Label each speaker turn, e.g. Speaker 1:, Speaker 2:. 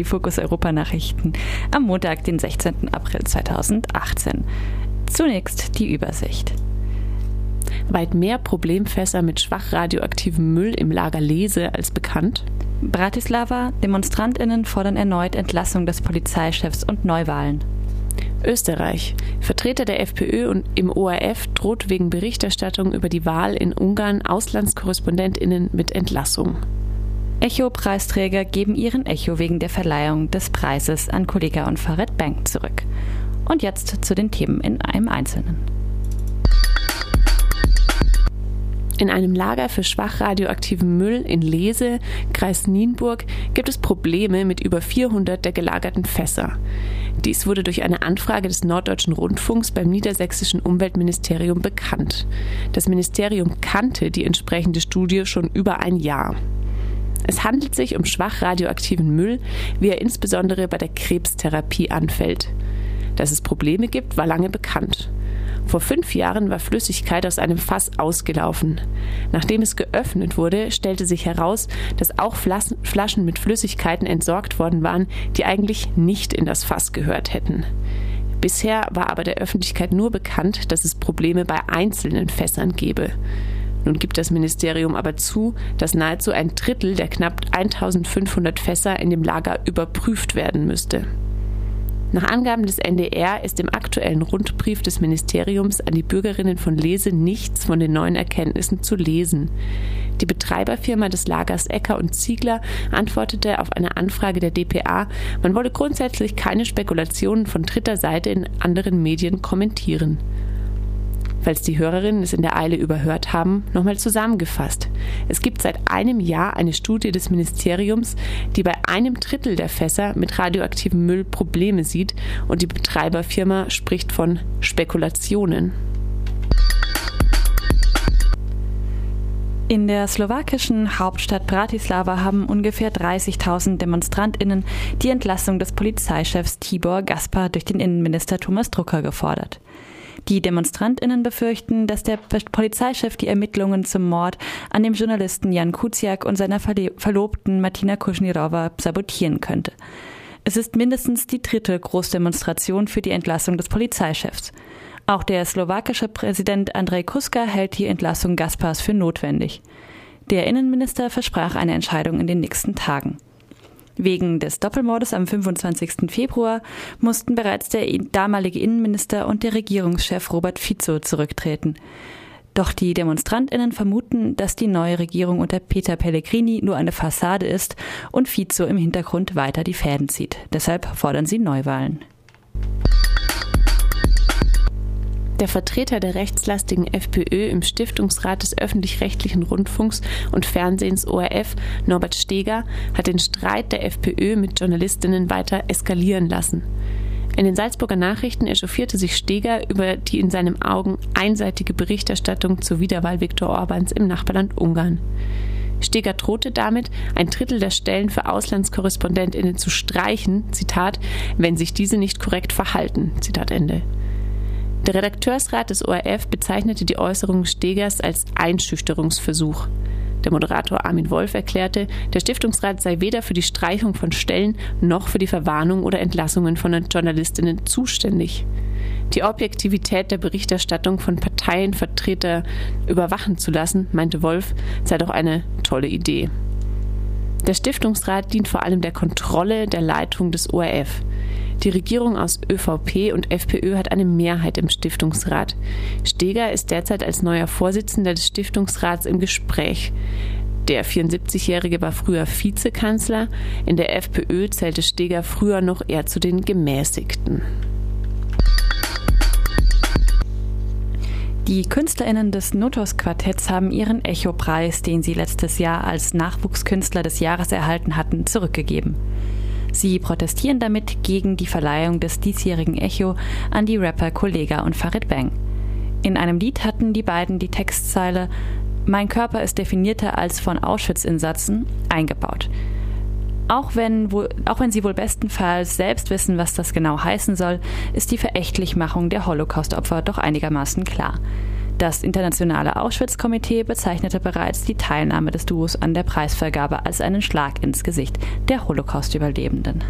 Speaker 1: die Fokus Europa Nachrichten am Montag, den 16. April 2018. Zunächst die Übersicht.
Speaker 2: Weit mehr Problemfässer mit schwach radioaktivem Müll im Lager Lese als bekannt.
Speaker 1: Bratislava, DemonstrantInnen fordern erneut Entlassung des Polizeichefs und Neuwahlen.
Speaker 2: Österreich. Vertreter der FPÖ und im ORF droht wegen Berichterstattung über die Wahl in Ungarn AuslandskorrespondentInnen mit Entlassung.
Speaker 1: Echo-Preisträger geben ihren Echo wegen der Verleihung des Preises an Kollega und Farid Bank zurück. Und jetzt zu den Themen in einem Einzelnen.
Speaker 2: In einem Lager für schwach radioaktiven Müll in Lese, Kreis Nienburg, gibt es Probleme mit über 400 der gelagerten Fässer. Dies wurde durch eine Anfrage des Norddeutschen Rundfunks beim niedersächsischen Umweltministerium bekannt. Das Ministerium kannte die entsprechende Studie schon über ein Jahr. Es handelt sich um schwach radioaktiven Müll, wie er insbesondere bei der Krebstherapie anfällt. Dass es Probleme gibt, war lange bekannt. Vor fünf Jahren war Flüssigkeit aus einem Fass ausgelaufen. Nachdem es geöffnet wurde, stellte sich heraus, dass auch Flaschen mit Flüssigkeiten entsorgt worden waren, die eigentlich nicht in das Fass gehört hätten. Bisher war aber der Öffentlichkeit nur bekannt, dass es Probleme bei einzelnen Fässern gebe. Nun gibt das Ministerium aber zu, dass nahezu ein Drittel der knapp 1500 Fässer in dem Lager überprüft werden müsste. Nach Angaben des NDR ist im aktuellen Rundbrief des Ministeriums an die Bürgerinnen von Lese nichts von den neuen Erkenntnissen zu lesen. Die Betreiberfirma des Lagers Ecker und Ziegler antwortete auf eine Anfrage der DPA, man wolle grundsätzlich keine Spekulationen von dritter Seite in anderen Medien kommentieren falls die Hörerinnen es in der Eile überhört haben, nochmal zusammengefasst. Es gibt seit einem Jahr eine Studie des Ministeriums, die bei einem Drittel der Fässer mit radioaktivem Müll Probleme sieht und die Betreiberfirma spricht von Spekulationen.
Speaker 1: In der slowakischen Hauptstadt Bratislava haben ungefähr 30.000 Demonstrantinnen die Entlassung des Polizeichefs Tibor Gaspar durch den Innenminister Thomas Drucker gefordert. Die Demonstrantinnen befürchten, dass der Polizeichef die Ermittlungen zum Mord an dem Journalisten Jan Kuciak und seiner Verlobten Martina Kuschnirova sabotieren könnte. Es ist mindestens die dritte Großdemonstration für die Entlassung des Polizeichefs. Auch der slowakische Präsident Andrej Kuska hält die Entlassung Gaspars für notwendig. Der Innenminister versprach eine Entscheidung in den nächsten Tagen. Wegen des Doppelmordes am 25. Februar mussten bereits der damalige Innenminister und der Regierungschef Robert Fico zurücktreten. Doch die Demonstrantinnen vermuten, dass die neue Regierung unter Peter Pellegrini nur eine Fassade ist und Fico im Hintergrund weiter die Fäden zieht. Deshalb fordern sie Neuwahlen.
Speaker 2: Der Vertreter der rechtslastigen FPÖ im Stiftungsrat des öffentlich-rechtlichen Rundfunks und Fernsehens ORF, Norbert Steger, hat den Streit der FPÖ mit Journalistinnen weiter eskalieren lassen. In den Salzburger Nachrichten echauffierte sich Steger über die in seinen Augen einseitige Berichterstattung zur Wiederwahl Viktor Orbans im Nachbarland Ungarn. Steger drohte damit, ein Drittel der Stellen für Auslandskorrespondentinnen zu streichen, Zitat, wenn sich diese nicht korrekt verhalten, Zitat Ende. Der Redakteursrat des ORF bezeichnete die Äußerungen Stegers als Einschüchterungsversuch. Der Moderator Armin Wolf erklärte, der Stiftungsrat sei weder für die Streichung von Stellen noch für die Verwarnung oder Entlassungen von Journalistinnen zuständig. Die Objektivität der Berichterstattung von Parteienvertretern überwachen zu lassen, meinte Wolf, sei doch eine tolle Idee. Der Stiftungsrat dient vor allem der Kontrolle der Leitung des ORF. Die Regierung aus ÖVP und FPÖ hat eine Mehrheit im Stiftungsrat. Steger ist derzeit als neuer Vorsitzender des Stiftungsrats im Gespräch. Der 74-Jährige war früher Vizekanzler. In der FPÖ zählte Steger früher noch eher zu den Gemäßigten.
Speaker 1: Die KünstlerInnen des Notos-Quartetts haben ihren Echo-Preis, den sie letztes Jahr als Nachwuchskünstler des Jahres erhalten hatten, zurückgegeben. Sie protestieren damit gegen die Verleihung des diesjährigen Echo an die Rapper Kollega und Farid Bang. In einem Lied hatten die beiden die Textzeile Mein Körper ist definierter als von Auschwitz-Insatzen eingebaut. Auch wenn, auch wenn sie wohl bestenfalls selbst wissen, was das genau heißen soll, ist die Verächtlichmachung der Holocaust-Opfer doch einigermaßen klar. Das Internationale Auschwitz-Komitee bezeichnete bereits die Teilnahme des Duos an der Preisvergabe als einen Schlag ins Gesicht der Holocaust-Überlebenden.